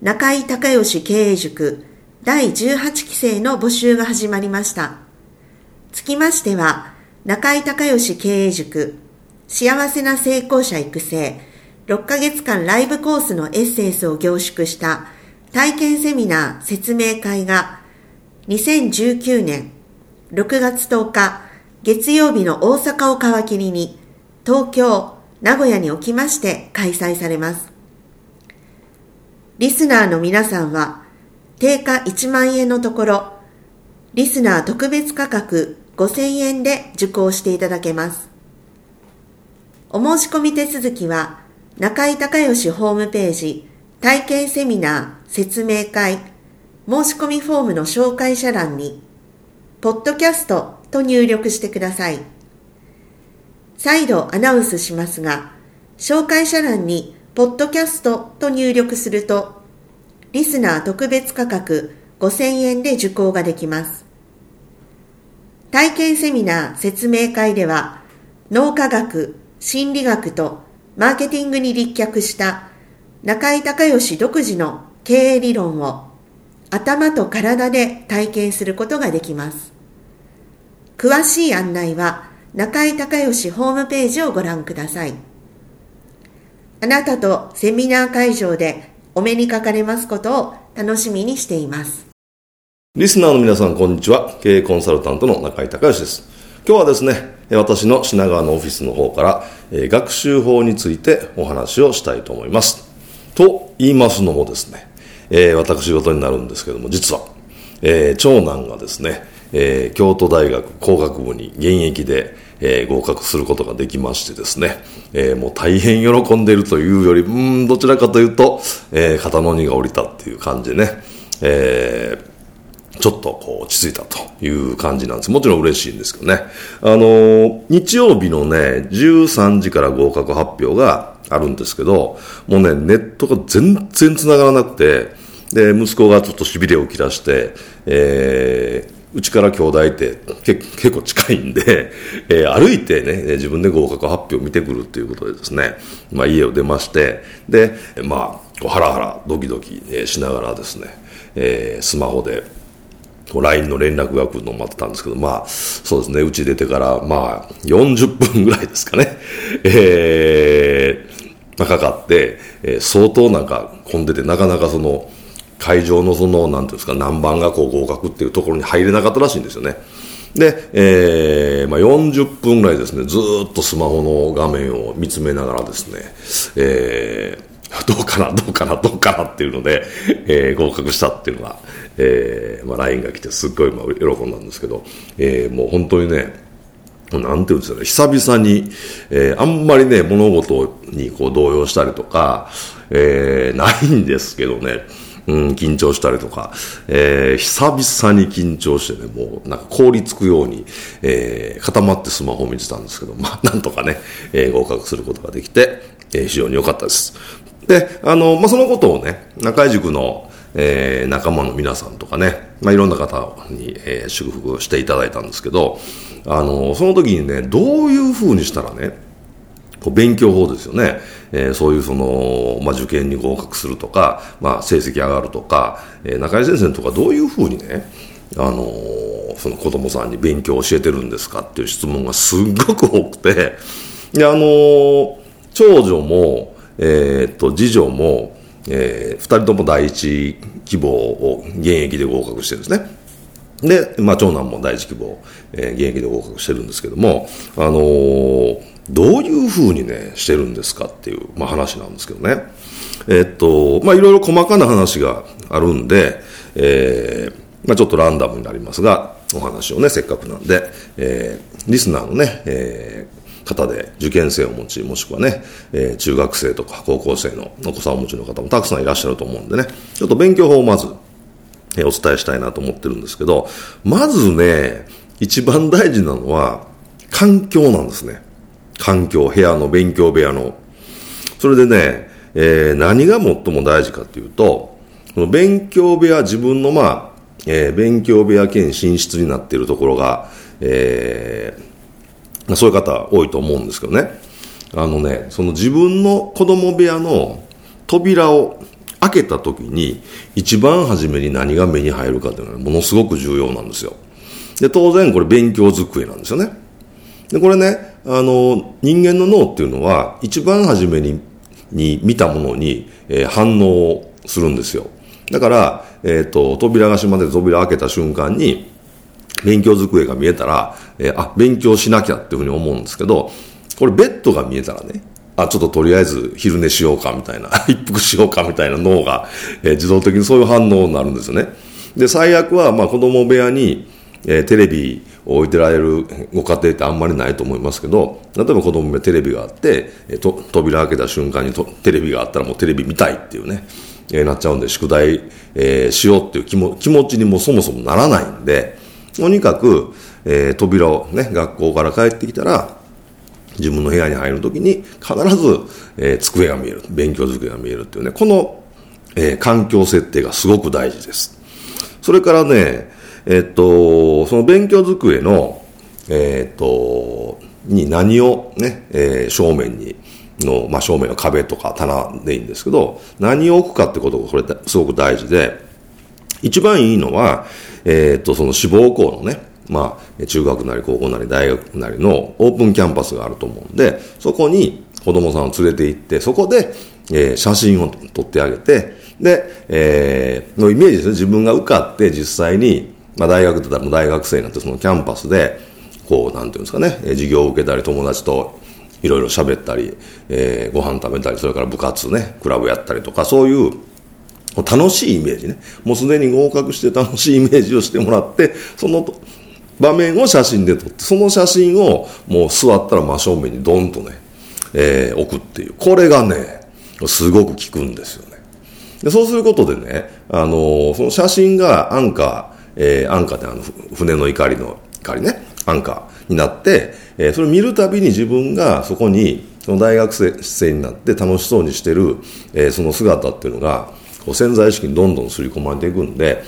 中井隆義経営塾第18期生の募集が始まりました。つきましては、中井隆義経営塾幸せな成功者育成6ヶ月間ライブコースのエッセンスを凝縮した体験セミナー説明会が2019年6月10日月曜日の大阪を皮切りに東京、名古屋におきまして開催されます。リスナーの皆さんは、定価1万円のところ、リスナー特別価格5000円で受講していただけます。お申し込み手続きは、中井隆義ホームページ、体験セミナー説明会、申し込みフォームの紹介者欄に、ポッドキャストと入力してください。再度アナウンスしますが、紹介者欄にポッドキャストと入力すると、リスナー特別価格5000円で受講ができます。体験セミナー説明会では、脳科学、心理学とマーケティングに立脚した中井隆義独自の経営理論を頭と体で体験することができます。詳しい案内は中井隆義ホームページをご覧ください。あなたとセミナー会場でお目にかかれますことを楽しみにしています。リスナーの皆さん、こんにちは。経営コンサルタントの中井隆義です。今日はですね、私の品川のオフィスの方から、学習法についてお話をしたいと思います。と言いますのもですね、私事になるんですけども、実は、長男がですね、京都大学工学部に現役で、えー、合格することができましてですね、えー、もう大変喜んでいるというより、うん、どちらかというと、えー、肩の荷が下りたっていう感じでね、え、ちょっとこう落ち着いたという感じなんです。もちろん嬉しいんですけどね。あの、日曜日のね、13時から合格発表があるんですけど、もうね、ネットが全然繋がらなくて、で、息子がちょっと痺れを切らして、えー、うちから兄弟って結構近いんで、えー、歩いてね、自分で合格発表を見てくるっていうことでですね、まあ家を出まして、で、まあ、ハラハラドキドキしながらですね、えー、スマホで、LINE の連絡が来るのを待ってたんですけど、まあ、そうですね、うち出てから、まあ、40分ぐらいですかね、えー、まあ、かかって、えー、相当なんか混んでて、なかなかその、会場のその、なんていうんですか、南蛮がこう合格っていうところに入れなかったらしいんですよね。で、えー、まあ、40分ぐらいですね、ずっとスマホの画面を見つめながらですね、えー、どうかな、どうかな、どうかなっていうので、えー、合格したっていうのが、えー、まあ、LINE が来てすっごいまあ喜んだんですけど、えー、もう本当にね、なんていうんですかね、久々に、えー、あんまりね、物事にこう動揺したりとか、えー、ないんですけどね、うん、緊張したりとか、えー、久々に緊張してね、もうなんか凍りつくように、えー、固まってスマホを見てたんですけど、まあ、なんとかね、えー、合格することができて、えー、非常に良かったです。で、あの、まあ、そのことをね、中井塾の、えー、仲間の皆さんとかね、まあ、いろんな方に、えー、祝福していただいたんですけど、あの、その時にね、どういう風にしたらね、勉強法ですよね。えー、そういうその、まあ、受験に合格するとか、まあ、成績上がるとか、えー、中井先生とかどういうふうにね、あのー、その子供さんに勉強を教えてるんですかっていう質問がすっごく多くて、で、あの、長女も、え、っと、次女も、えー、二人とも第一希望を現役で合格してるんですね。で、まあ、長男も第一希望、えー、現役で合格してるんですけども、あのー、どういうふうにね、してるんですかっていう、まあ、話なんですけどね。え、っと、まあ、いろいろ細かな話があるんで、えー、まあ、ちょっとランダムになりますが、お話をね、せっかくなんで、えー、リスナーのね、えー、方で受験生をお持ち、もしくはね、えー、中学生とか高校生のお子さんをお持ちの方もたくさんいらっしゃると思うんでね、ちょっと勉強法をまず、えー、お伝えしたいなと思ってるんですけど、まずね、一番大事なのは、環境なんですね。環境、部屋の勉強部屋の。それでね、えー、何が最も大事かっていうと、この勉強部屋、自分のまあ、えー、勉強部屋兼寝室になっているところが、えー、そういう方多いと思うんですけどね。あのね、その自分の子供部屋の扉を開けた時に、一番初めに何が目に入るかというのはものすごく重要なんですよ。で、当然これ勉強机なんですよね。で、これね、あの、人間の脳っていうのは、一番初めにに見たものに、えー、反応するんですよ。だから、えっ、ー、と、扉が閉まって扉開けた瞬間に、勉強机が見えたら、えー、あ、勉強しなきゃっていうふうに思うんですけど、これベッドが見えたらね、あ、ちょっととりあえず昼寝しようかみたいな、一服しようかみたいな脳が、えー、自動的にそういう反応になるんですよね。で、最悪は、まあ子供部屋に、えー、テレビを置いてられるご家庭ってあんまりないと思いますけど、例えば子供部屋テレビがあって、えー、と扉開けた瞬間にとテレビがあったらもうテレビ見たいっていうね、えー、なっちゃうんで、宿題、えー、しようっていう気も気持ちにもそもそもならないんで、とにかく、えー、扉をね、学校から帰ってきたら、自分の部屋に入るときに必ず、えー、机が見える、勉強机が見えるっていうね、この、えー、環境設定がすごく大事です。それからね、えっと、その勉強机の、えっと、に何をね、えー、正面に、の、まあ、正面の壁とか棚でいいんですけど、何を置くかってことがこれすごく大事で、一番いいのは、え、っと、その志望校のね、まあ、中学なり高校なり大学なりのオープンキャンパスがあると思うんで、そこに子供さんを連れて行って、そこで、えー、写真を撮ってあげて、で、えー、のイメージですね、自分が受かって実際に、まあ大学だったらもう大学生になってそのキャンパスで、こう、なんていうんですかね、授業を受けたり友達といろいろ喋ったり、えー、ご飯食べたり、それから部活ね、クラブやったりとか、そういう楽しいイメージね。もうすでに合格して楽しいイメージをしてもらって、その場面を写真で撮って、その写真をもう座ったら真正面にドンとね、えー、置くっていう。これがね、すごく効くんですよね。でそうすることでね、あのー、その写真がアンカー、えー、アンカってあの、船の怒りの怒りね、アンカーになって、えー、それを見るたびに自分がそこに、その大学生になって楽しそうにしてる、えー、その姿っていうのが、こう潜在意識にどんどん刷り込まれていくんで、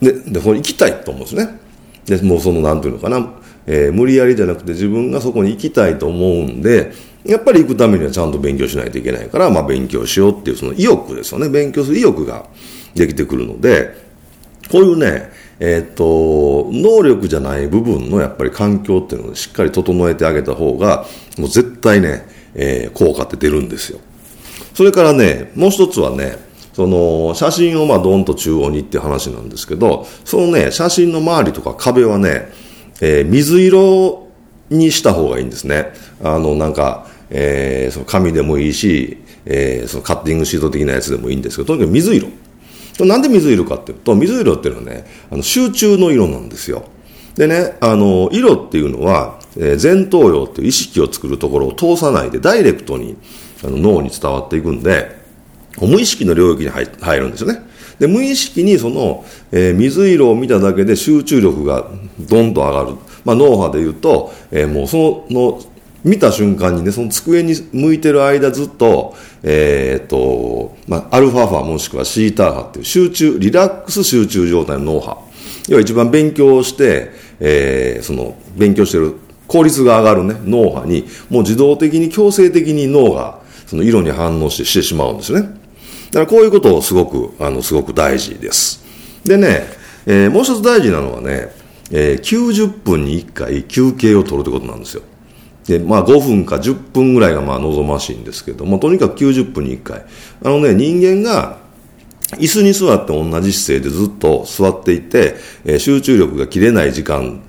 で、で、これ行きたいと思うんですね。で、もうその、なんていうのかな、えー、無理やりじゃなくて自分がそこに行きたいと思うんで、やっぱり行くためにはちゃんと勉強しないといけないから、まあ勉強しようっていうその意欲ですよね。勉強する意欲ができてくるので、こういうね、えー、と、能力じゃない部分のやっぱり環境っていうのをしっかり整えてあげた方が、もう絶対ね、えー、効果って出るんですよ。それからね、もう一つはね、その、写真をまあドンと中央にって話なんですけど、そのね、写真の周りとか壁はね、えー、水色にした方がいいんですね。あの、なんか、えー、その紙でもいいし、えー、そのカッティングシート的なやつでもいいんですけど、とにかく水色。なんで水色かっていうと、水色っていうのはね、あの集中の色なんですよ。でね、あの、色っていうのは、えー、前頭葉っていう意識を作るところを通さないで、ダイレクトにあの脳に伝わっていくんで、無意識の領域に入るんですよね。で、無意識にその、えー、水色を見ただけで集中力がどんと上がる。まあ、脳波で言うと、えー、もうその、見た瞬間にね、その机に向いてる間ずっと、えー、っと、まあ、アルファ波もしくはシーター波っていう集中、リラックス集中状態の脳波。要は一番勉強して、えー、その、勉強してる効率が上がるね、脳波に、もう自動的に強制的に脳が、その色に反応してしてしまうんですよね。だからこういうことをすごく、あの、すごく大事です。でね、えー、もう一つ大事なのはね、えー、90分に1回休憩を取るってことなんですよ。で、まあ5分か10分ぐらいがまあ望ましいんですけども、とにかく90分に1回。あのね、人間が、椅子に座って同じ姿勢でずっと座っていて、えー、集中力が切れない時間、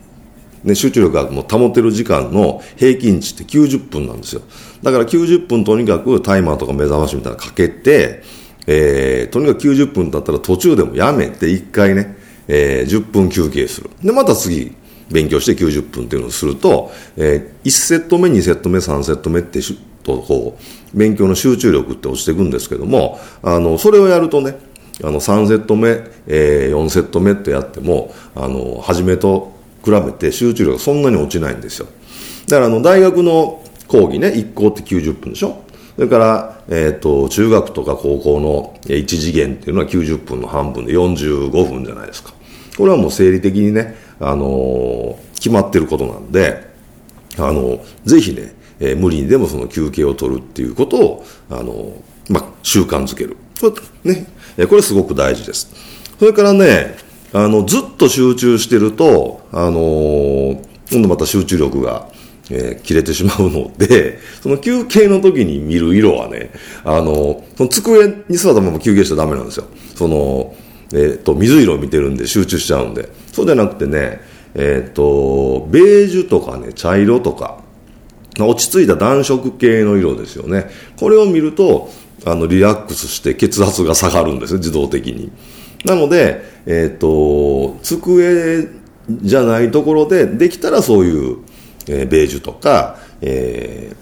ね、集中力がもう保てる時間の平均値って90分なんですよ。だから90分とにかくタイマーとか目覚ましみたいなのかけて、えー、とにかく90分経ったら途中でもやめて1回ね、えー、10分休憩する。で、また次、勉強して90分っていうのをすると、えー、1セット目、2セット目、3セット目ってとこう勉強の集中力って落ちていくんですけどもあのそれをやるとねあの3セット目、えー、4セット目ってやってもあの初めと比べて集中力がそんなに落ちないんですよ。だからあの大学の講義ね1校って90分でしょ？それから、えーと、中学とか高校の1次元っていうのは90分の半分で45分じゃないですか。これはもう生理的にね、あの、決まってることなんで、あのぜひねえー、無理にでもその休憩を取るっていうことを、あの、まあ、習慣づける。これ、ね、これすごく大事です。それからね、あの、ずっと集中してると、あの、今度また集中力が、えー、切れてしまうので、その休憩の時に見る色はね、あの、その机に座ったまま休憩しちゃダメなんですよ。その、えっ、と、水色を見てるんで集中しちゃうんで。そうじゃなくてね、えっ、と、ベージュとかね、茶色とか、落ち着いた暖色系の色ですよね。これを見ると、あの、リラックスして血圧が下がるんです、自動的に。なので、えっ、ー、と、机じゃないところで、できたらそういう、えー、ベージュとか、え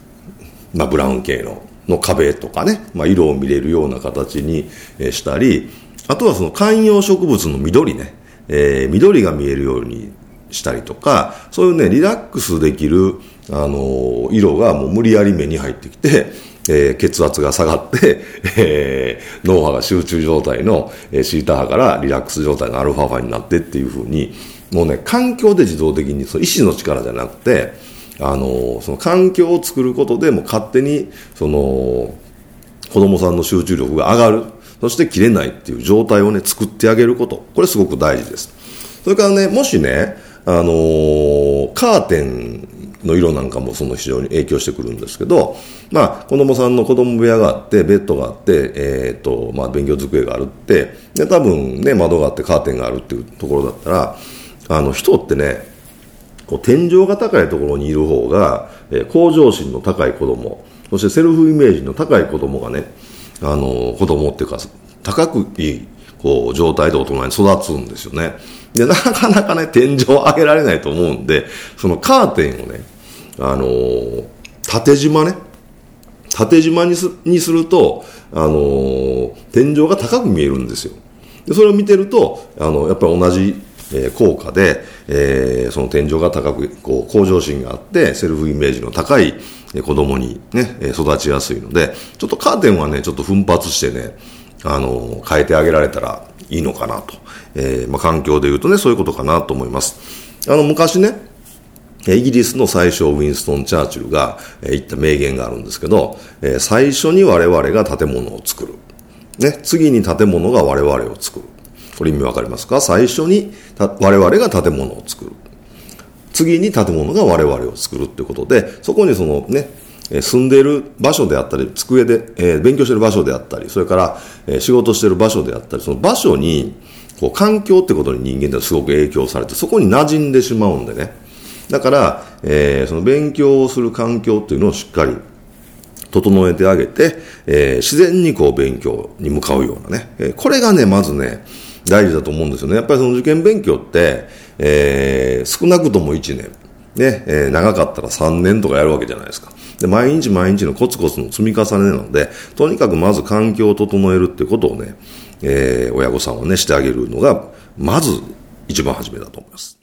ー、まあ、ブラウン系の、の壁とかね、まあ、色を見れるような形に、したり、あとはその観葉植物の緑ね、えー、緑が見えるようにしたりとか、そういうね、リラックスできる、あの、色がもう無理やり目に入ってきて、えー、血圧が下がって、えー、脳波が集中状態の、えー、シータ波からリラックス状態のアルファ波になってっていうふうに、もうね、環境で自動的に、その意志の力じゃなくて、あの、その環境を作ることでも勝手に、その、子供さんの集中力が上がる。そして切れないっていう状態をね、作ってあげること。これすごく大事です。それからね、もしね、あのー、カーテンの色なんかもその非常に影響してくるんですけど、まあ、子供さんの子供部屋があって、ベッドがあって、えっ、ー、と、まあ、勉強机があるって、で、多分ね、窓があってカーテンがあるっていうところだったら、あの、人ってね、こう天井が高いところにいる方が、えー、向上心の高い子供、そしてセルフイメージの高い子供がね、あの、子供っていうか、高くいい、こう、状態で大人に育つんですよね。で、なかなかね、天井を上げられないと思うんで、そのカーテンをね、あのー、縦縞ね、縦縞にすにすると、あのー、天井が高く見えるんですよ。でそれを見てると、あの、やっぱり同じ、え、効果で、え、その天井が高く、こう、向上心があって、セルフイメージの高い子供にね、育ちやすいので、ちょっとカーテンはね、ちょっと奮発してね、あの、変えてあげられたらいいのかなと。えー、まあ、環境で言うとね、そういうことかなと思います。あの、昔ね、イギリスの最初ウィンストン・チャーチルが、言った名言があるんですけど、最初に我々が建物を作る。ね、次に建物が我々を作る。これ意味わかりますか？最初に我々が建物を作る。次に建物が我々を作るってことで、そこにそのね、住んでいる場所であったり、机で、えー、勉強している場所であったり、それから、えー、仕事している場所であったり、その場所に、こう、環境ってことに人間ってすごく影響されて、そこに馴染んでしまうんでね。だから、えー、その勉強をする環境っていうのをしっかり整えてあげて、えー、自然にこう勉強に向かうようなね。えー、これがね、まずね、大事だと思うんですよね。やっぱりその受験勉強って、えー、少なくとも1年、ね、えー、長かったら3年とかやるわけじゃないですか。で、毎日毎日のコツコツの積み重ねなので、とにかくまず環境を整えるってことをね、えー、親御さんはね、してあげるのが、まず一番初めだと思います。